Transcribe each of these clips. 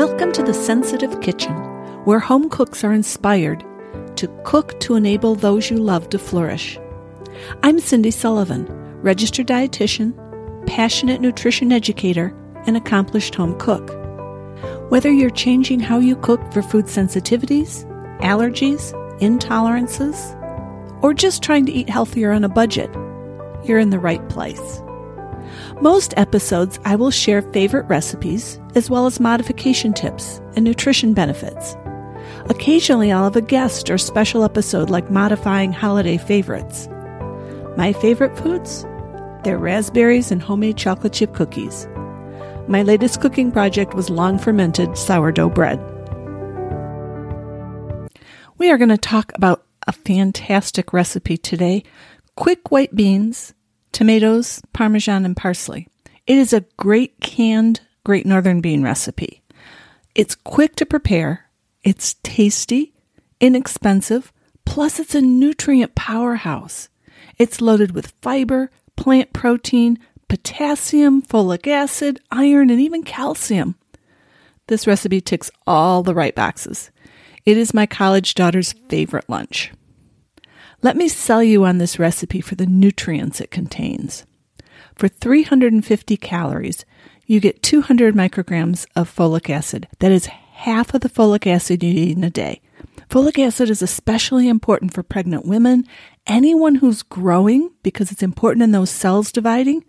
Welcome to the Sensitive Kitchen, where home cooks are inspired to cook to enable those you love to flourish. I'm Cindy Sullivan, registered dietitian, passionate nutrition educator, and accomplished home cook. Whether you're changing how you cook for food sensitivities, allergies, intolerances, or just trying to eat healthier on a budget, you're in the right place. Most episodes, I will share favorite recipes as well as modification tips and nutrition benefits. Occasionally, I'll have a guest or special episode like modifying holiday favorites. My favorite foods? They're raspberries and homemade chocolate chip cookies. My latest cooking project was long fermented sourdough bread. We are going to talk about a fantastic recipe today quick white beans, tomatoes, parmesan, and parsley. It is a great canned Great Northern Bean recipe. It's quick to prepare, it's tasty, inexpensive, plus it's a nutrient powerhouse. It's loaded with fiber, plant protein, potassium, folic acid, iron, and even calcium. This recipe ticks all the right boxes. It is my college daughter's favorite lunch. Let me sell you on this recipe for the nutrients it contains. For 350 calories, you get 200 micrograms of folic acid. That is half of the folic acid you need in a day. Folic acid is especially important for pregnant women, anyone who's growing because it's important in those cells dividing,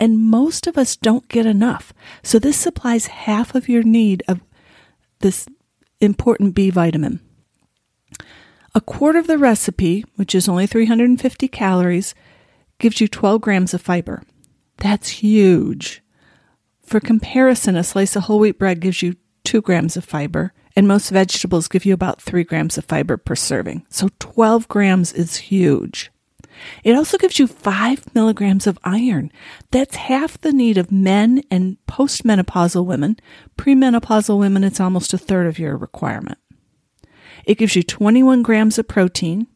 and most of us don't get enough. So this supplies half of your need of this important B vitamin. A quarter of the recipe, which is only 350 calories, gives you 12 grams of fiber. That's huge. For comparison, a slice of whole wheat bread gives you 2 grams of fiber, and most vegetables give you about 3 grams of fiber per serving. So 12 grams is huge. It also gives you 5 milligrams of iron. That's half the need of men and postmenopausal women. Premenopausal women, it's almost a third of your requirement. It gives you 21 grams of protein.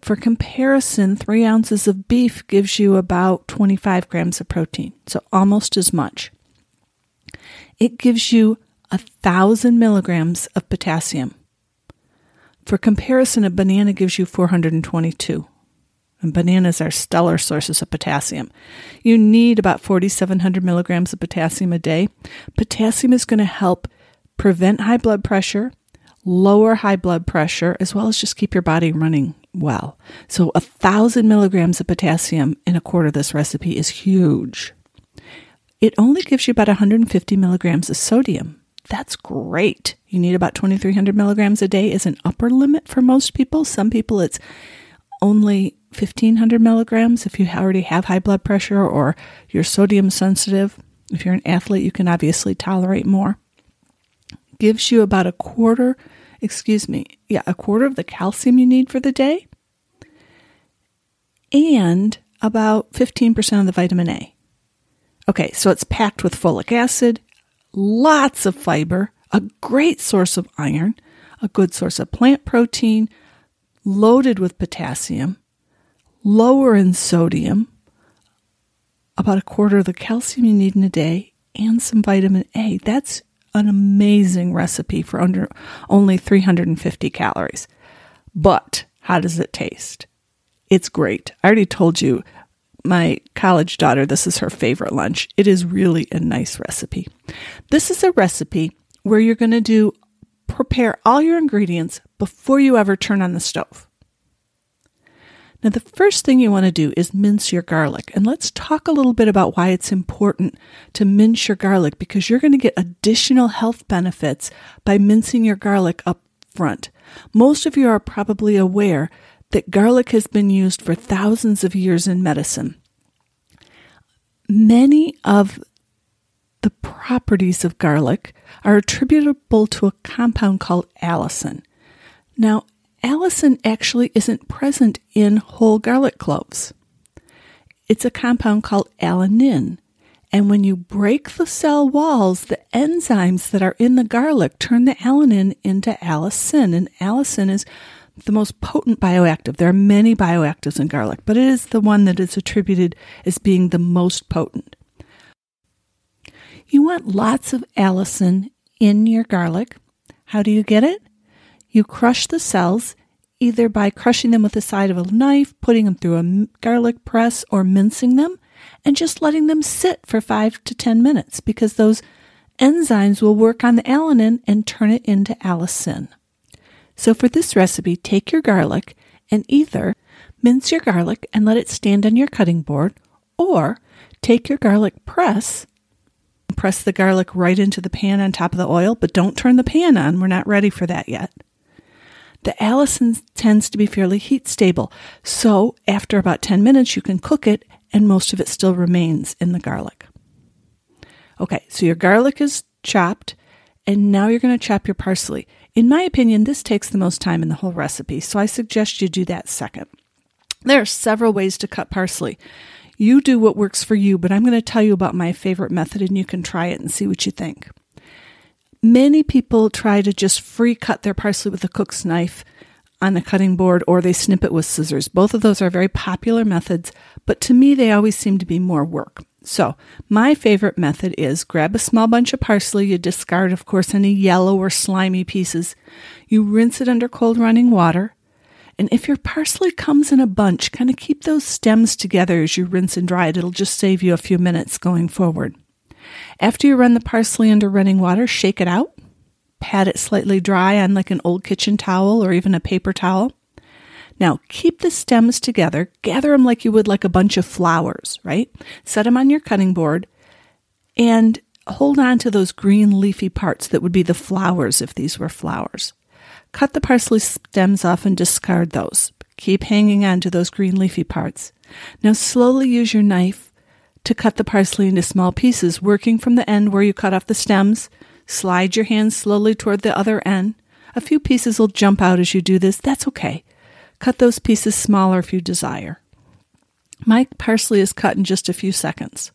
For comparison, three ounces of beef gives you about 25 grams of protein, so almost as much. It gives you a thousand milligrams of potassium. For comparison, a banana gives you 422. And bananas are stellar sources of potassium. You need about 4,700 milligrams of potassium a day. Potassium is going to help prevent high blood pressure, lower high blood pressure, as well as just keep your body running well. So, a thousand milligrams of potassium in a quarter of this recipe is huge. It only gives you about 150 milligrams of sodium. That's great. You need about 2,300 milligrams a day is an upper limit for most people. Some people, it's only 1500 milligrams if you already have high blood pressure or you're sodium sensitive. If you're an athlete, you can obviously tolerate more. Gives you about a quarter, excuse me, yeah, a quarter of the calcium you need for the day and about 15% of the vitamin A. Okay, so it's packed with folic acid, lots of fiber, a great source of iron, a good source of plant protein, loaded with potassium, lower in sodium, about a quarter of the calcium you need in a day, and some vitamin A. That's an amazing recipe for under only 350 calories. But how does it taste? It's great. I already told you my college daughter, this is her favorite lunch. It is really a nice recipe. This is a recipe where you're going to do prepare all your ingredients before you ever turn on the stove. Now, the first thing you want to do is mince your garlic. And let's talk a little bit about why it's important to mince your garlic because you're going to get additional health benefits by mincing your garlic up front. Most of you are probably aware that garlic has been used for thousands of years in medicine. Many of the properties of garlic are attributable to a compound called allicin. Now, allicin actually isn't present in whole garlic cloves. It's a compound called alanine. And when you break the cell walls, the enzymes that are in the garlic turn the alanine into allicin. And allicin is the most potent bioactive. There are many bioactives in garlic, but it is the one that is attributed as being the most potent. You want lots of allicin in your garlic. How do you get it? You crush the cells either by crushing them with the side of a knife, putting them through a garlic press, or mincing them, and just letting them sit for five to 10 minutes because those enzymes will work on the alanine and turn it into allicin. So for this recipe, take your garlic and either mince your garlic and let it stand on your cutting board, or take your garlic press, press the garlic right into the pan on top of the oil, but don't turn the pan on. We're not ready for that yet. The allicin tends to be fairly heat stable, so after about 10 minutes, you can cook it and most of it still remains in the garlic. Okay, so your garlic is chopped, and now you're going to chop your parsley. In my opinion, this takes the most time in the whole recipe, so I suggest you do that second. There are several ways to cut parsley. You do what works for you, but I'm going to tell you about my favorite method and you can try it and see what you think. Many people try to just free cut their parsley with a cook's knife on a cutting board or they snip it with scissors. Both of those are very popular methods, but to me, they always seem to be more work. So, my favorite method is grab a small bunch of parsley. You discard, of course, any yellow or slimy pieces. You rinse it under cold running water. And if your parsley comes in a bunch, kind of keep those stems together as you rinse and dry it. It'll just save you a few minutes going forward. After you run the parsley under running water, shake it out. Pat it slightly dry on like an old kitchen towel or even a paper towel. Now keep the stems together, gather them like you would like a bunch of flowers, right? Set them on your cutting board and hold on to those green leafy parts that would be the flowers if these were flowers. Cut the parsley stems off and discard those. Keep hanging on to those green leafy parts. Now slowly use your knife to cut the parsley into small pieces, working from the end where you cut off the stems. Slide your hand slowly toward the other end. A few pieces will jump out as you do this. That's okay. Cut those pieces smaller if you desire. My parsley is cut in just a few seconds.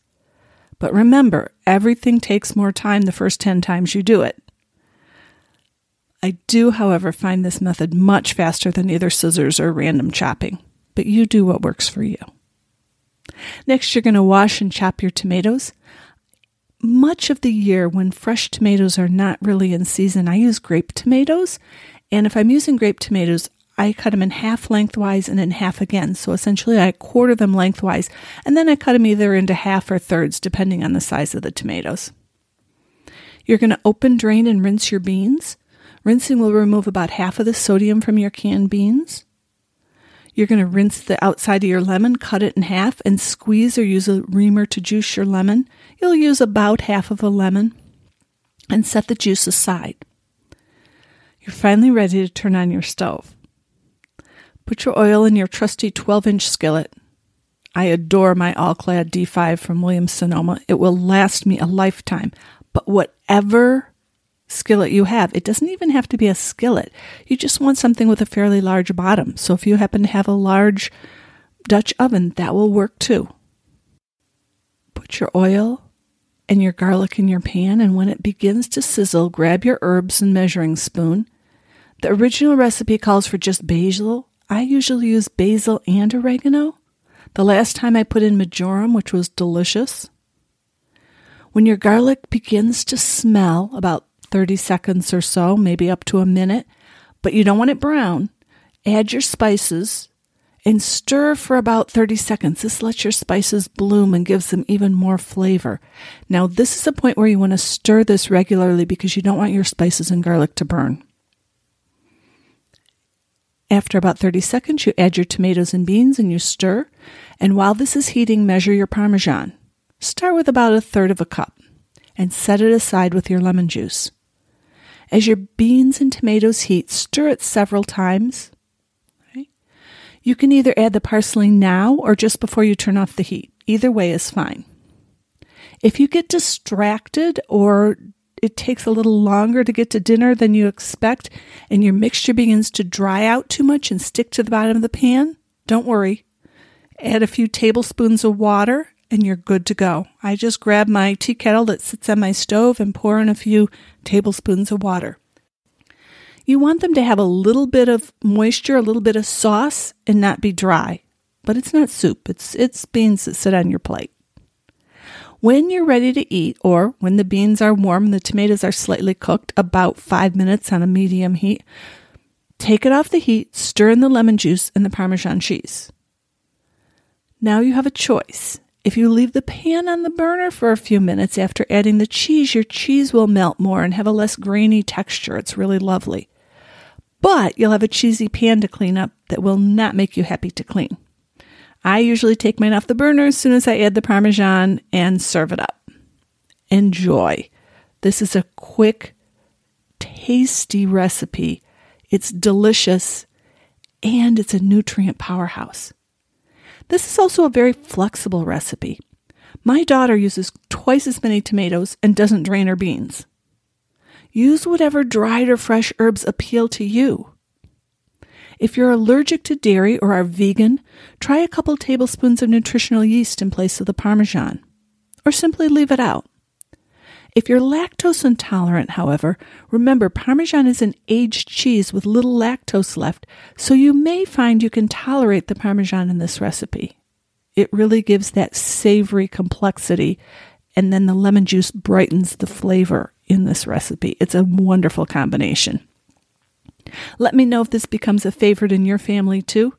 But remember, everything takes more time the first 10 times you do it. I do, however, find this method much faster than either scissors or random chopping, but you do what works for you. Next, you're going to wash and chop your tomatoes. Much of the year, when fresh tomatoes are not really in season, I use grape tomatoes. And if I'm using grape tomatoes, I cut them in half lengthwise and in half again. So essentially, I quarter them lengthwise, and then I cut them either into half or thirds, depending on the size of the tomatoes. You're going to open, drain, and rinse your beans. Rinsing will remove about half of the sodium from your canned beans. You're going to rinse the outside of your lemon, cut it in half, and squeeze or use a reamer to juice your lemon. You'll use about half of a lemon and set the juice aside. You're finally ready to turn on your stove. Put your oil in your trusty 12 inch skillet. I adore my All Clad D5 from Williams Sonoma. It will last me a lifetime. But whatever skillet you have. It doesn't even have to be a skillet. You just want something with a fairly large bottom. So if you happen to have a large Dutch oven, that will work too. Put your oil and your garlic in your pan, and when it begins to sizzle, grab your herbs and measuring spoon. The original recipe calls for just basil. I usually use basil and oregano. The last time I put in marjoram, which was delicious. When your garlic begins to smell about 30 seconds or so, maybe up to a minute, but you don't want it brown. Add your spices and stir for about 30 seconds. This lets your spices bloom and gives them even more flavor. Now, this is a point where you want to stir this regularly because you don't want your spices and garlic to burn. After about 30 seconds, you add your tomatoes and beans and you stir. And while this is heating, measure your parmesan. Start with about a third of a cup and set it aside with your lemon juice. As your beans and tomatoes heat, stir it several times. You can either add the parsley now or just before you turn off the heat. Either way is fine. If you get distracted or it takes a little longer to get to dinner than you expect and your mixture begins to dry out too much and stick to the bottom of the pan, don't worry. Add a few tablespoons of water and you're good to go. I just grab my tea kettle that sits on my stove and pour in a few tablespoons of water. You want them to have a little bit of moisture, a little bit of sauce, and not be dry. But it's not soup, it's, it's beans that sit on your plate. When you're ready to eat, or when the beans are warm and the tomatoes are slightly cooked, about five minutes on a medium heat, take it off the heat, stir in the lemon juice and the Parmesan cheese. Now you have a choice. If you leave the pan on the burner for a few minutes after adding the cheese, your cheese will melt more and have a less grainy texture. It's really lovely. But you'll have a cheesy pan to clean up that will not make you happy to clean. I usually take mine off the burner as soon as I add the Parmesan and serve it up. Enjoy. This is a quick, tasty recipe. It's delicious and it's a nutrient powerhouse. This is also a very flexible recipe. My daughter uses twice as many tomatoes and doesn't drain her beans. Use whatever dried or fresh herbs appeal to you. If you're allergic to dairy or are vegan, try a couple tablespoons of nutritional yeast in place of the Parmesan, or simply leave it out. If you're lactose intolerant, however, remember Parmesan is an aged cheese with little lactose left, so you may find you can tolerate the Parmesan in this recipe. It really gives that savory complexity, and then the lemon juice brightens the flavor in this recipe. It's a wonderful combination. Let me know if this becomes a favorite in your family too.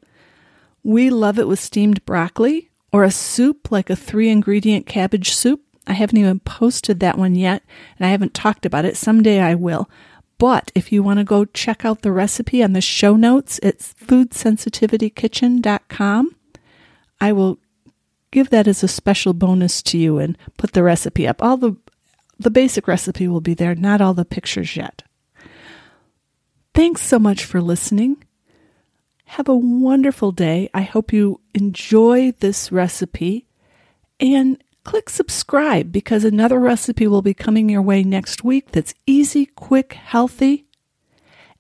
We love it with steamed broccoli or a soup like a three ingredient cabbage soup. I haven't even posted that one yet, and I haven't talked about it. Someday I will. But if you want to go check out the recipe on the show notes, it's foodsensitivitykitchen.com. I will give that as a special bonus to you and put the recipe up. All the the basic recipe will be there, not all the pictures yet. Thanks so much for listening. Have a wonderful day. I hope you enjoy this recipe and click subscribe because another recipe will be coming your way next week that's easy, quick, healthy.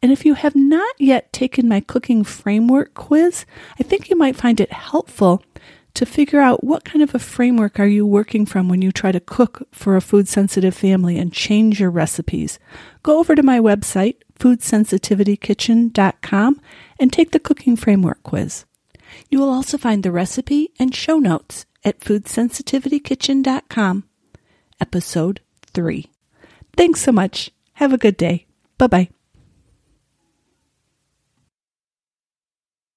And if you have not yet taken my cooking framework quiz, I think you might find it helpful to figure out what kind of a framework are you working from when you try to cook for a food sensitive family and change your recipes. Go over to my website, foodsensitivitykitchen.com, and take the cooking framework quiz. You will also find the recipe and show notes at foodsensitivitykitchen.com, episode 3. Thanks so much. Have a good day. Bye bye.